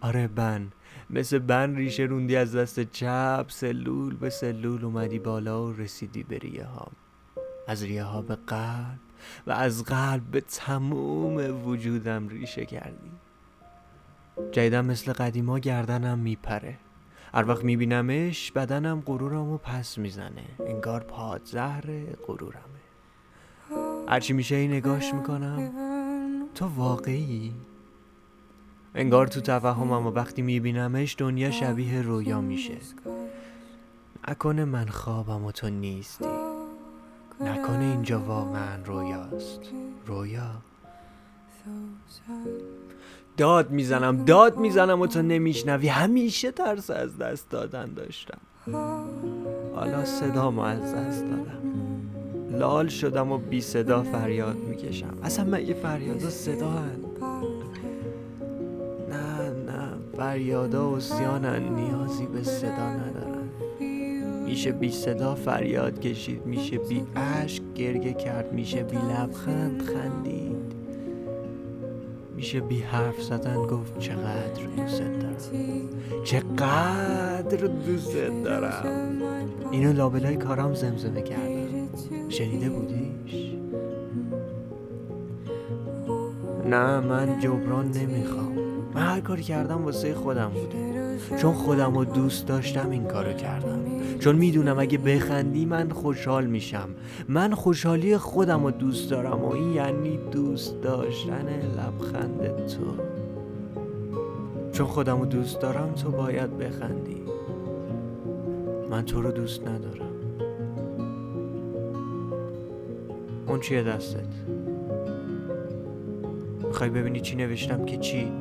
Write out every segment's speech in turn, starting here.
آره بن. مثل بن ریشه روندی از دست چپ سلول به سلول اومدی بالا و رسیدی به ریه ها. از ریه ها به قلب و از قلب به تموم وجودم ریشه کردی. جدیدم مثل قدیما گردنم میپره. هر وقت میبینمش بدنم غرورمو پس می‌زنه. انگار پادزهر غرورمه. هرچی میشه این نگاش می‌کنم. تو واقعی؟ انگار تو توهمم و وقتی میبینمش دنیا شبیه رویا میشه. نکنه من خوابم و تو نیستی. نکنه اینجا واقعا رویاست. رویا. داد می‌زنم داد می‌زنم و تو نمیشنوی. همیشه ترس از دست دادن داشتم. حالا صدامو از دست دادم. لال شدم و بی صدا فریاد می‌کشم. اصلا یه فریادا صدا هن. فریادا و سیانن نیازی به صدا ندارن. میشه بی صدا فریاد کشید میشه بی عشق گرگه کرد میشه بی لبخند خندید. میشه بی حرف زدن گفت چقدر دوست دارم. چقدر دوست دارم. اینو لابلای کارام زمزمه کردم. شنیده بودیش؟ نه من جبران نمی‌خوام. من هر کاری کردم واسه خودم بوده. چون خودم رو دوست داشتم این کارو کردم. چون می‌دونم اگه بخندی من خوشحال میشم. من خوشحالی خودم رو دوست دارم و این یعنی دوست داشتن لبخند تو. چون خودم رو دوست دارم تو باید بخندی. من تو رو دوست ندارم. اون چیه دستت؟ می‌خوای ببینی چی نوشتم که چی؟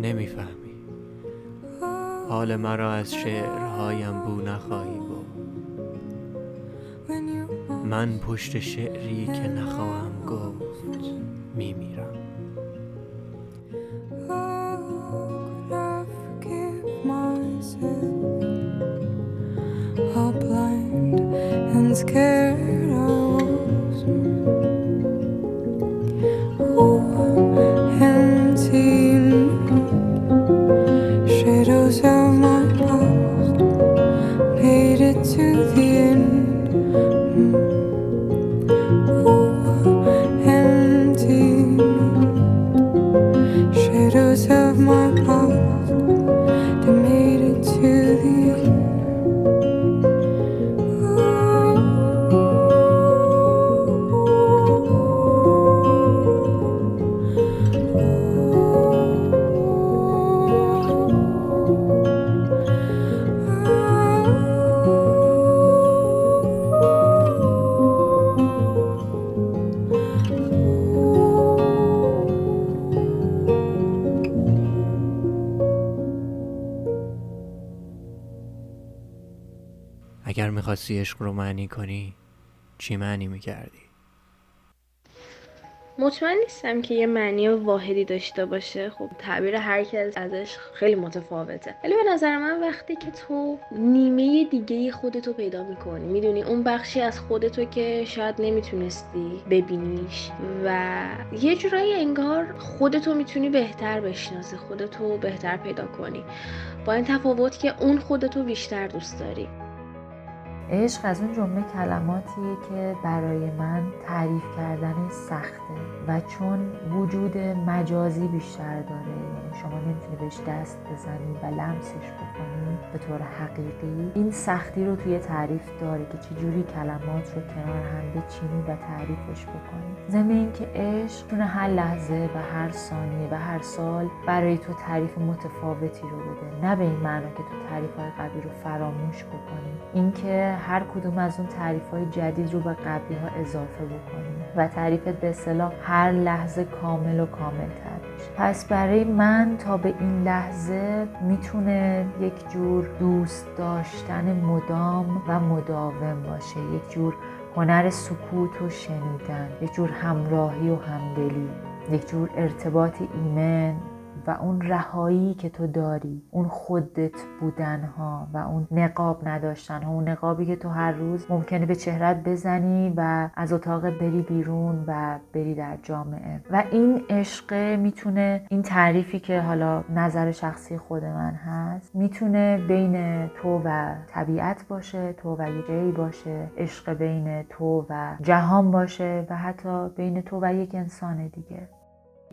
نمی‌فهمی. حال مرا از شعرهایم بو نخواهی بود من پشت شعری که نخواهم گفت میمیرم. اگر می‌خواستی عشق رو معنی کنی چی معنی می‌کردی؟ مطمئن نیستم که یه معنی واحدی داشته باشه. خب تعبیر هر کس ازش خیلی متفاوته. ولی به نظر من وقتی که تو نیمه دیگه خودتو پیدا می‌کنی می‌دونی اون بخشی از خودتو که شاید نمی‌تونستی ببینیش و یه جورایی انگار خودتو می‌تونی بهتر بشناسی خودتو بهتر پیدا کنی. با این تفاوت که اون خودتو بیشتر دوست داری. عشق از اون جمله کلماتیه که برای من تعریف کردن سخته و چون وجود مجازی بیشتر داره یعنی شما نمی‌تونی بهش دست بزنی و لمسش بکنی به طور حقیقی این سختی رو توی تعریف داره که چجوری کلمات رو کنار هم بچینی و تعریفش بکنی. ضمن اینکه عشق تونه هر لحظه و هر ثانیه و هر سال برای تو تعریف متفاوتی رو بده. نه به این معنا که تو تعریف های قبلی رو فراموش بکنی. اینکه هر کدوم از اون تعریف های جدید رو به قبلی ها اضافه بکنیم و تعریفت به اصطلاح هر لحظه کامل و کامل تر پس برای من تا به این لحظه می‌تونه یک جور دوست داشتن مدام و مداوم باشه یک جور هنر سکوت و شنیدن یک جور همراهی و همدلی یک جور ارتباط ایمن و اون رهایی که تو داری اون خودت بودن ها و اون نقاب نداشتن ها اون نقابی که تو هر روز ممکنه به چهرت بزنی و از اتاق بری بیرون و بری در جامعه. و این عشق می‌تونه این تعریفی که حالا نظر شخصی خود من هست می‌تونه بین تو و طبیعت باشه تو و یه باشه عشق بین تو و جهان باشه و حتی بین تو و یک انسان دیگه.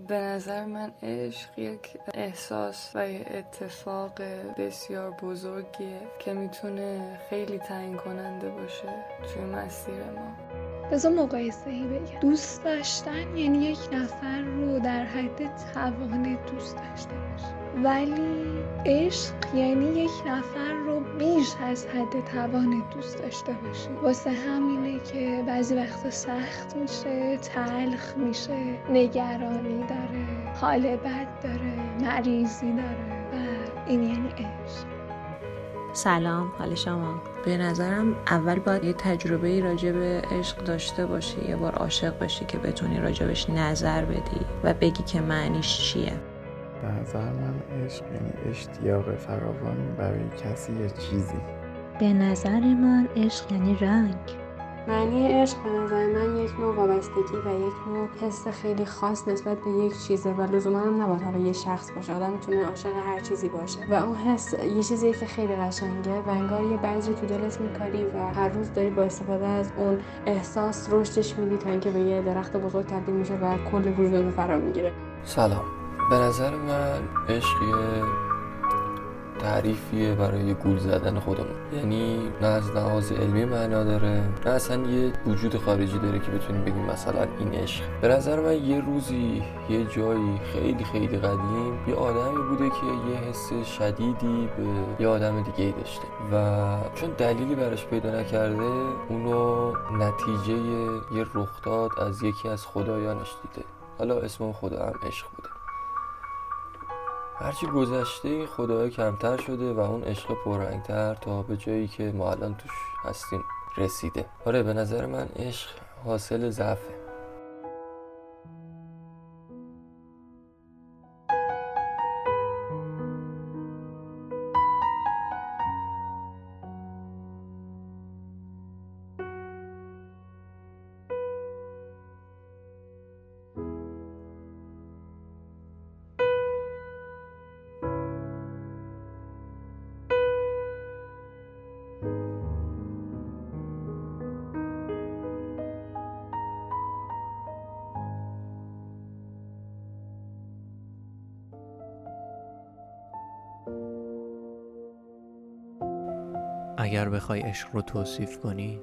به نظر من عشق یک احساس و اتفاق بسیار بزرگیه که می‌تونه خیلی تعیین کننده باشه توی مسیر ما. بذار مقایسه ای بگم. دوست داشتن یعنی یک نفر رو در حد توان دوست داشته باشه ولی عشق یعنی یک نفر رو بیش از حد توان دوست داشته باشی. واسه همینه که بعضی وقتا سخت میشه تلخ میشه نگرانی داره حال بد داره مریضی داره و این یعنی عشق. سلام حال شما؟ به نظرم اول باید یه تجربه راجع به عشق داشته باشی یه بار عاشق باشی که بتونی راجبش نظر بدی و بگی که معنیش چیه. به نظر من عشق یعنی اشتیاق فراوان برای کسی یا چیزی. به نظر من عشق یعنی رنگ. معنی عشق به نظر من یک نوع وابستگی و یک نوع حس خیلی خاص نسبت به یک چیزه و لزوما هم نباید حالا یه شخص باشه. آدم می‌تونه عاشق هر چیزی باشه. و اون حس یه چیزیه که خیلی قشنگه. و انگار یه بعضی تو دلت میکاری و هر روز داری با استفاده از اون احساس رشدش میدی تا اینکه به یه درخت بزرگ تبدیل میشه و کل وجودت فرا می‌گیره. سلام. به نظر من عشقیه تعریفیه برای گول زدن خودمون. یعنی نه از لحاظ علمی معنا داره نه اصلا یه وجود خارجی داره که بتونیم بگیم مثلا این عشق. به نظر من یه روزی یه جایی خیلی خیلی قدیم یه آدمی بوده که یه حس شدیدی به یه آدم دیگه ای داشته. و چون دلیلی براش پیدا نکرده اونو نتیجه یه رخداد از یکی از خدایانش دیده. حالا اسم خدا هم عشق بوده. هرچی گذشته خدای کمتر شده و اون عشق پررنگتر تا به جایی که ما الان توش هستیم رسیده. آره به نظر من عشق حاصل ضعفه. اگر بخوای عشق رو توصیف کنی؟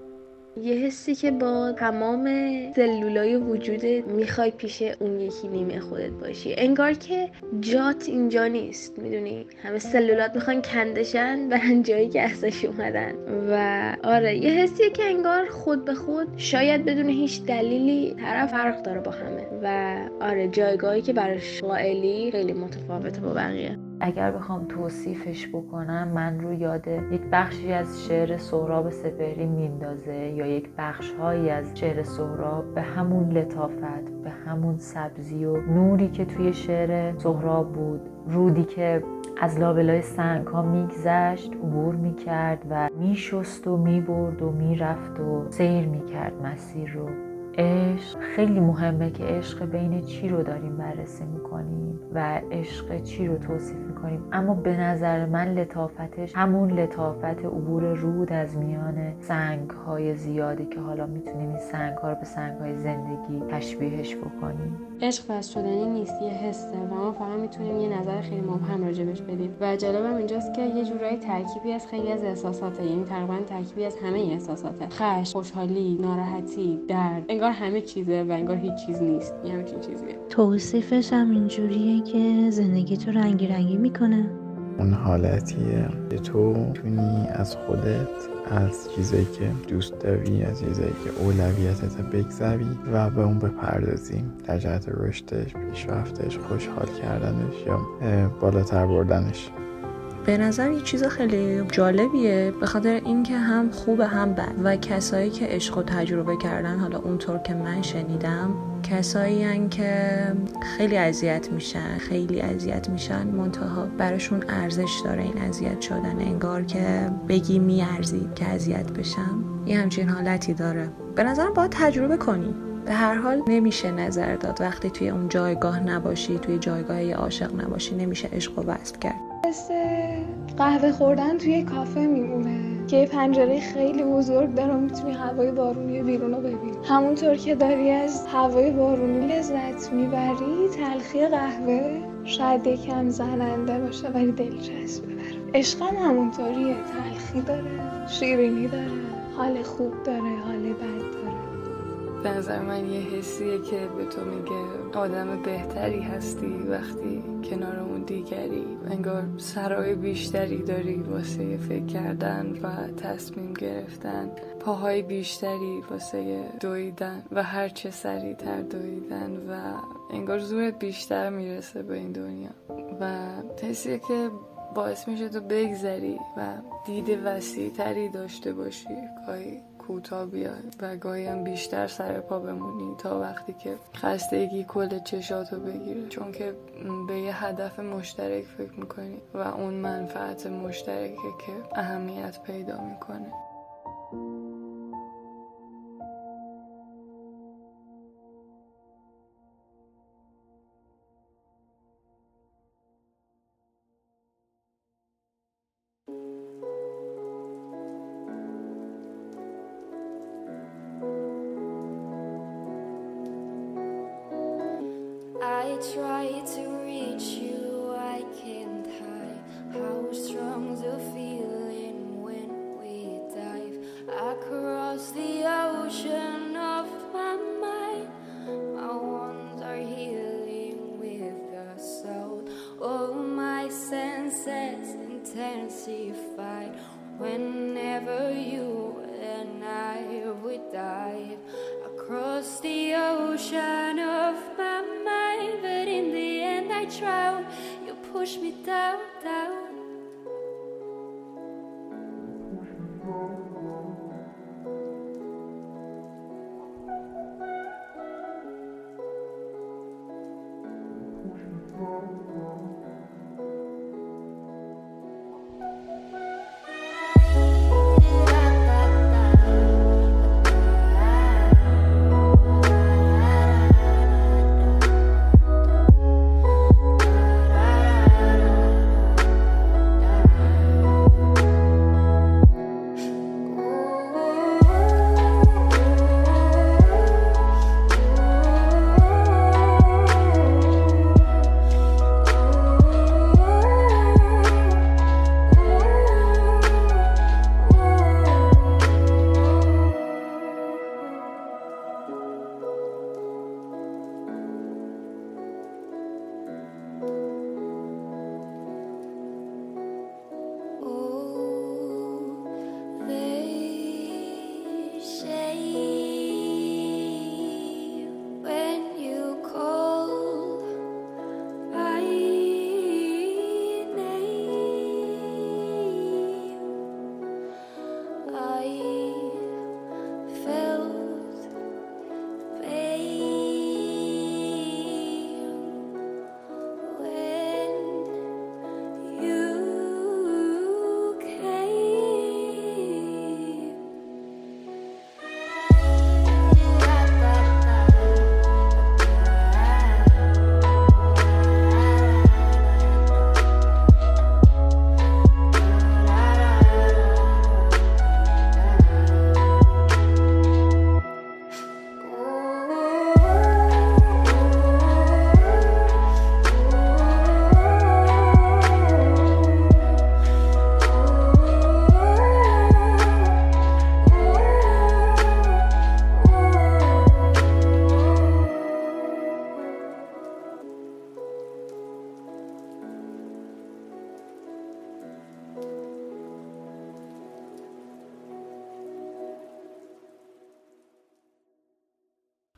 یه حسی که با تمام سلولای وجودت می‌خوای پیش اون یکی نیمه خودت باشی. انگار که جات اینجا نیست می‌دونی؟ همه سلولات می‌خوان کندشن برن جایی که ازش اومدن. و آره یه حسیه که انگار خود به خود شاید بدون هیچ دلیلی طرف فرق داره با همه. و آره جایگاهی که براش قائلی خیلی متفاوته با بقیه. اگر بخوام توصیفش بکنم من رو یاد یک بخشی از شعر سهراب سپهری میندازه یا یک بخشهایی از شعر سهراب به همون لطافت به همون سبزی و نوری که توی شعر سهراب بود. رودی که از لابلای سنگ ها میگذشت عبور می‌کرد و میشست و می‌برد و می‌رفت و سیر می‌کرد مسیر رو. عشق. خیلی مهمه که عشق بین چی رو داریم بررسی می‌کنیم و عشق چی رو توصیف می‌کنیم. اما به نظر من لطافتش همون لطافت عبور رود از میان سنگ های زیادی که حالا می‌تونیم این سنگ ها رو به سنگ های زندگی تشبیهش بکنیم. عشق واسه شدنی نیست یه حسه. و ما فقط می‌تونیم یه نظر خیلی مبهم راجبش بدیم و جالبم اینجاست که یه جورایی ترکیبی از خیلی از احساساته. یعنی تقریبا ترکیبی از همه احساساته. خشم خوشحالی ناراحتی درد انگار همه چیزه و انگار هیچ چیز نیست. یه همچین چیزیه. توصیفش هم اینجوریه که زندگی تو رنگی رنگی می‌کنه. اون حالتیه. که تو تونی از خودت از چیزایی که دوست داری از چیزایی که اولویتت بگذری و به اون بپردازیم در جهت رشدش پیشرفتش خوشحال کردنش یا بالاتر بردنش. به نظر یه چیز خیلی جالبیه به خاطر اینکه هم خوبه هم بد. و کسایی که عشق و تجربه کردن حالا اونطور که من شنیدم کسایی که خیلی اذیت میشن خیلی اذیت میشن. منتها براشون ارزش داره این اذیت شدن انگار که بگی میارزید که اذیت بشم. یه همچین حالتی داره. به نظرم باید تجربه کنی. به هر حال نمیشه نظر داد. وقتی توی اون جایگاه نباشی توی جایگاه عاشق نباشی نمیشه عشق و وصل کرد. قهوه خوردن توی کافه میمونه. که یه پنجره خیلی بزرگ داره می‌تونی هوای بارونی بیرون رو ببینی. همونطور که داری از هوای بارونی لذت می‌بری تلخی قهوه شاید یکم زننده باشه ولی دلچسبه بره عشقم همونطوریه تلخی داره شیرینی داره حال خوب داره حال بد به نظر من یه حسیه که به تو میگه آدم بهتری هستی وقتی کنار اون دیگری. انگار سرای بیشتری داری واسه فکر کردن و تصمیم گرفتن. پاهای بیشتری واسه دویدن و هر چه سریعتر دویدن و انگار زورت بیشتر می‌رسه به این دنیا. و حسیه که باعث میشه تو بگذری و دید وسیع تری داشته باشی گاهی کوتاه بیای و گاهی هم بیشتر سر پا بمونی تا وقتی که خستگی کل چشاتو بگیره چون که به یه هدف مشترک فکر می‌کنی و اون منفعت مشترکه که اهمیت پیدا می‌کنه. push me.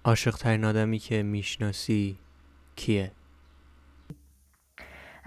عاشق ترین آدمی که می‌شناسی کیه؟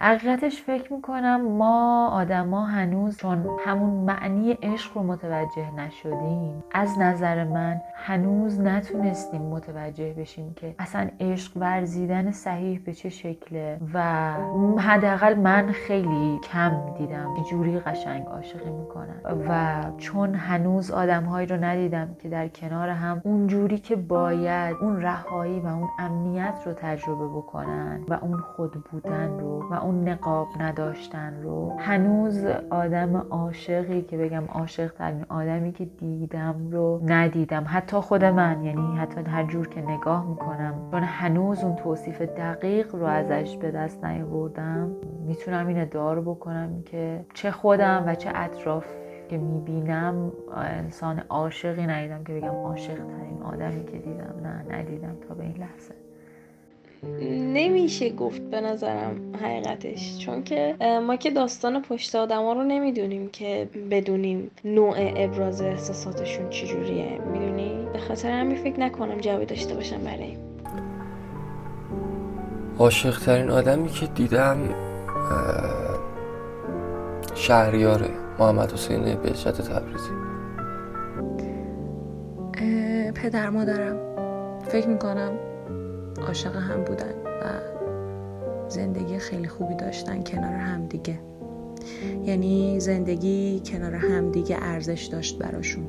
حقیقتش فکر می‌کنم ما آدما هنوز چون همون معنی عشق رو متوجه نشدیم. از نظر من هنوز نتونستیم متوجه بشیم که اصلا عشق ورزیدن صحیح به چه شکله و حداقل من خیلی کم دیدم. جوری قشنگ عاشقی می‌کنن و چون هنوز آدمهایی رو ندیدم که در کنار هم اونجوری که باید اون رهایی و اون امنیت رو تجربه بکنن و اون خود بودن رو و اون نقاب نداشتن رو. هنوز آدم عاشقی که بگم عاشق ترین آدمی که دیدم رو ندیدم. حتی خود من یعنی حتی هر جور که نگاه می‌کنم. چون هنوز اون توصیف دقیق رو ازش به دست نیاوردم. می‌تونم این ادعا رو بکنم که چه خودم و چه اطراف که می‌بینم انسان عاشقی ندیدم که بگم عاشق ترین آدمی که دیدم. نه ندیدم تا به این لحظه. نمیشه گفت به نظرم حقیقتش. چون که ما که داستان پشت آدما رو نمی‌دونیم که بدونیم نوع ابراز احساساتشون چجوریه. می‌دونی؟ به خاطر همین فکر نکنم جوابی داشته باشم برای عاشق ترین آدمی که دیدم شهریاره محمد حسین بهجت تبریزی. پدر مادرم. فکر می‌کنم عاشق هم بودن و زندگی خیلی خوبی داشتن کنار همدیگه یعنی زندگی کنار همدیگه ارزش داشت براشون.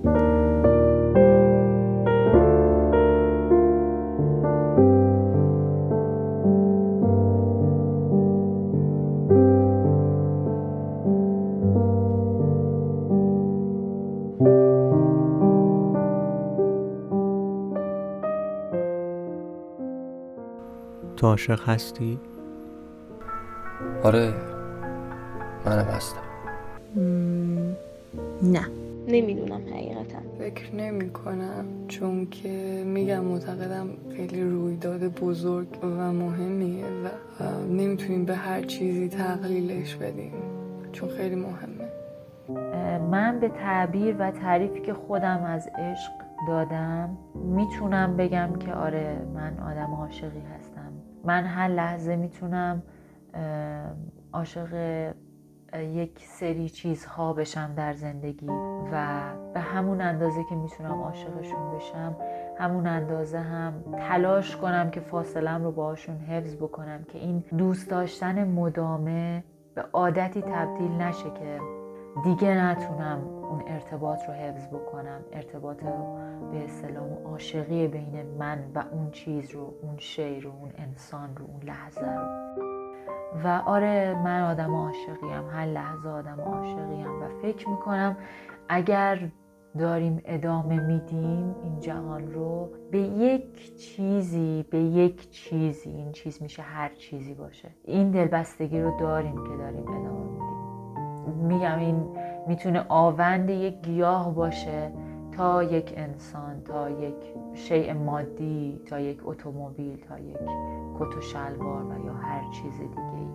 عاشق هستی؟ آره منم هستم. نه. نمی‌دونم حقیقتا. فکر نمی کنم چون که میگم معتقدم خیلی رویداد بزرگ و مهمیه و نمی‌تونیم به هر چیزی تقلیلش بدیم چون خیلی مهمه. من به تعبیر و تعریفی که خودم از عشق دادم می‌تونم بگم که آره من آدم عاشقی هستم. من هر لحظه می‌تونم عاشق یک سری چیزها بشم در زندگی و به همون اندازه که می‌تونم عاشقشون بشم همون اندازه هم تلاش کنم که فاصلم رو باهاشون حفظ بکنم که این دوست داشتن مدامه به عادتی تبدیل نشه که دیگه نتونم اون ارتباط رو حفظ بکنم ارتباط به اصطلاح عاشقی بین من و اون چیز رو اون شی رو اون انسان رو اون لحظه رو. و آره من آدم عاشقیم هر لحظه آدم عاشقیم و فکر می‌کنم اگر داریم ادامه میدیم این جهان رو به یک چیزی به یک چیزی این چیز میشه هر چیزی باشه. این دلبستگی رو داریم که داریم ادامه میدیم. میگم این می‌تونه آوند یک گیاه باشه تا یک انسان تا یک شیء مادی تا یک اتومبیل تا یک کت و شلوار و یا هر چیز دیگه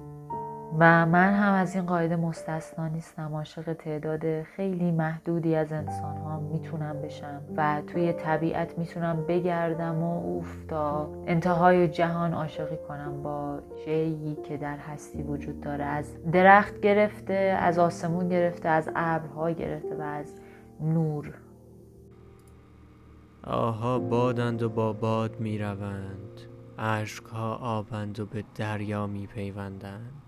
و من هم از این قاعده مستثنا نیستم. عاشق تعداد خیلی محدودی از انسان ها می‌تونم بشم و توی طبیعت می‌تونم بگردم و اوف تا انتهای جهان عاشقی کنم با شیعی که در هستی وجود داره. از درخت گرفته از آسمون گرفته از ابرها گرفته و از نور. آها بادند و با باد می روند ها آبند و به دریا می پیوندند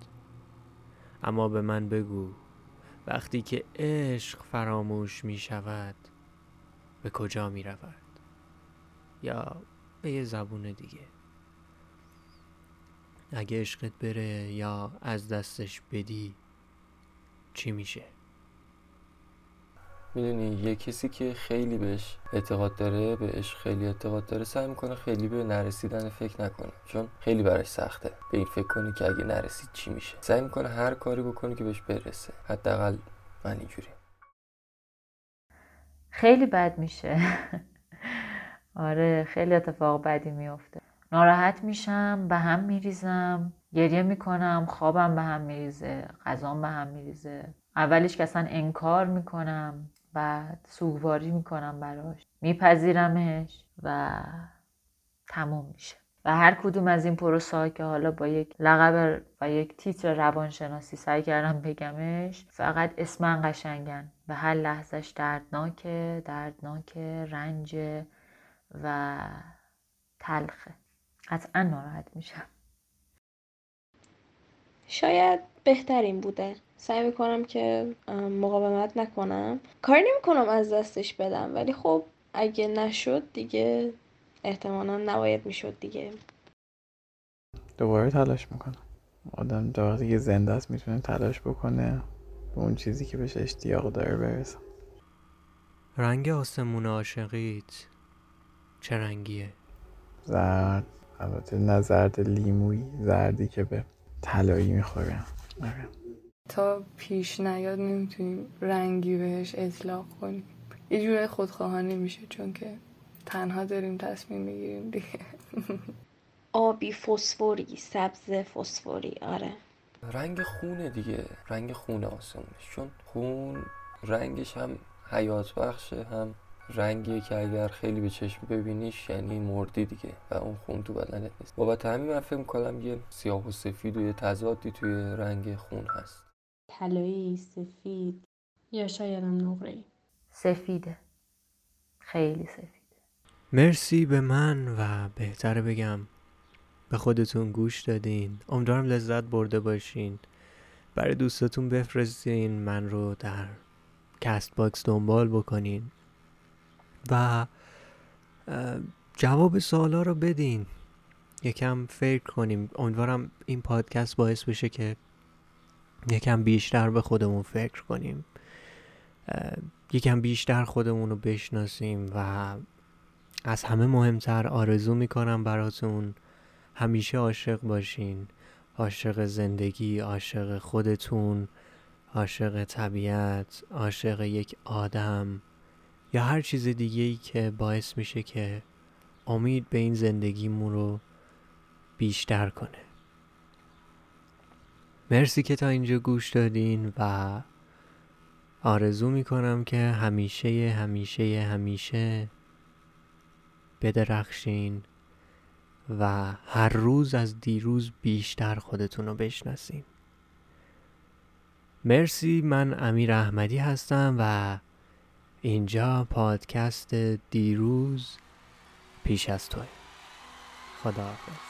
اما به من بگو وقتی که عشق فراموش می شود به کجا می رود؟ یا به یه زبون دیگه. اگه عشقت بره یا از دستش بدی چی میشه؟ می‌دونی یه کسی که خیلی بهش اعتقاد داره بهش خیلی اعتقاد داره سعی می‌کنه خیلی به نرسیدن فکر نکنه. چون خیلی براش سخته به این فکر کنی که اگه نرسید چی میشه. سعی می‌کنه هر کاری بکنه که بهش برسه. حداقل من اینجوری. خیلی بد میشه. آره خیلی اتفاق بدی میفته ناراحت میشم به هم میریزم گریه می‌کنم خوابم به هم میریزه غذام به هم میریزه. اولش که اصلا انکار می‌کنم. بعد سوگواری می‌کنم براش. میپذیرمش و تموم میشه. و هر کدوم از این پروسه که حالا با یک لقب و یک تیتر روانشناسی سعی کردم بگمش فقط اسمن قشنگن و هر لحظش دردناکه دردناک رنج و تلخه قطعا ناراحت میشم. شاید بهترین بوده. سعی می‌کنم که مقاومت نکنم. کاری نمی‌کنم از دستش بدم ولی خب اگه نشد دیگه احتمالا نباید می‌شد دیگه. دوباره تلاش می‌کنم. آدم وقتی که زنده است می‌تونه تلاش بکنه به اون چیزی که بهش اشتیاق داره برسه. رنگ آسمون عاشقیت چه رنگیه؟ زرد. البته نه زرد لیمویی زردی که به طلایی می‌خوره. آره. تا پیش نیاد نمی‌تونیم رنگی بهش اطلاق کنیم. یه جوره خودخواهانه میشه چون که تنها داریم تصمیم می‌گیریم دیگه. آبی فسفوری سبز فسفوری آره. رنگ خونه دیگه رنگ خون آسمونش. چون خون رنگش هم حیات بخشه هم رنگیه که اگر خیلی به چشم ببینیش یعنی مردی دیگه و اون خون تو بدنت نیست. بابت همین من فکر کنم یه سیاه و سفید و یه تضادی توی رنگ خون هست. طلایی سفید. یا شاید هم نقره. سفیده. خیلی سفید مرسی به من و بهتره بگم به خودتون گوش دادین. امیدوارم لذت برده باشین. برای دوستاتون بفرستین من رو در Castbox دنبال بکنین. و جواب سوالا رو بدین. یکم فکر کنیم. امیدوارم این پادکست باعث بشه که یکم بیشتر به خودمون فکر کنیم. یکم بیشتر خودمون رو بشناسیم و از همه مهمتر آرزو می‌کنم براتون همیشه عاشق باشین. عاشق زندگی عاشق خودتون عاشق طبیعت عاشق یک آدم یا هر چیز دیگه ای که باعث میشه که امید به این زندگیمون رو بیشتر کنه. مرسی که تا اینجا گوش دادین و آرزو می‌کنم که همیشه همیشه همیشه بدرخشین و هر روز از دیروز بیشتر خودتون رو بشناسین. مرسی من امیر احمدی هستم و اینجا پادکست دیروز پیش از توی خداحافظ.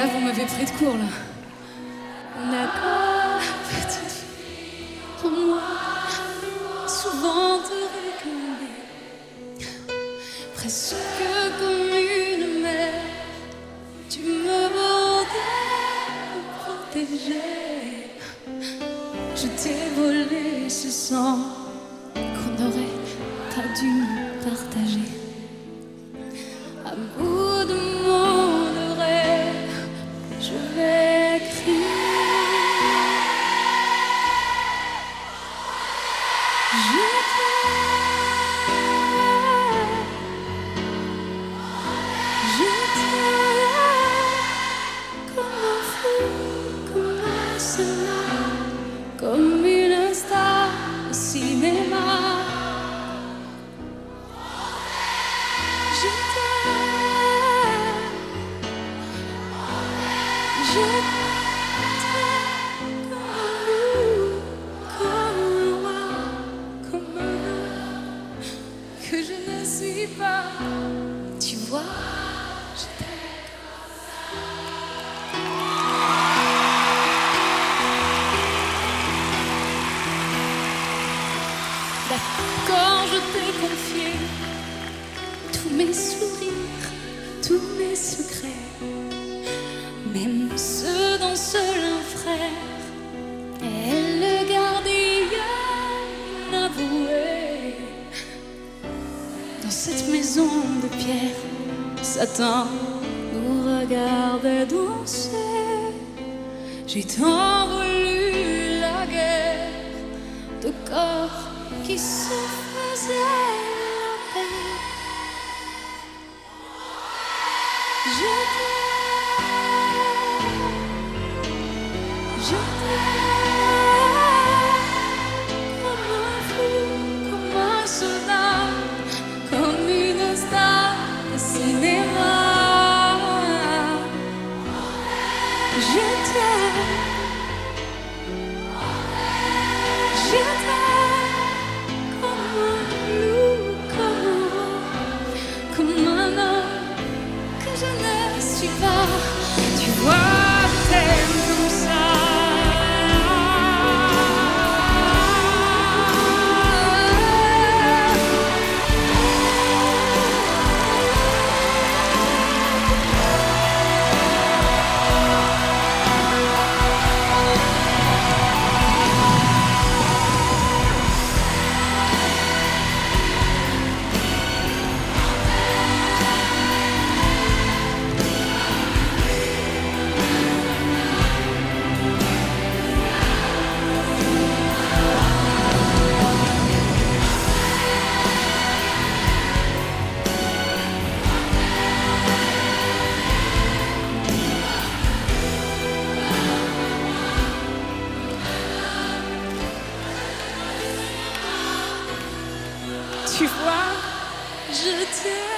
Là, vous m'avez pris de court, là. Satan nous regardait danser. J'ai tant voulu la guerre de corps qui se faisaient. to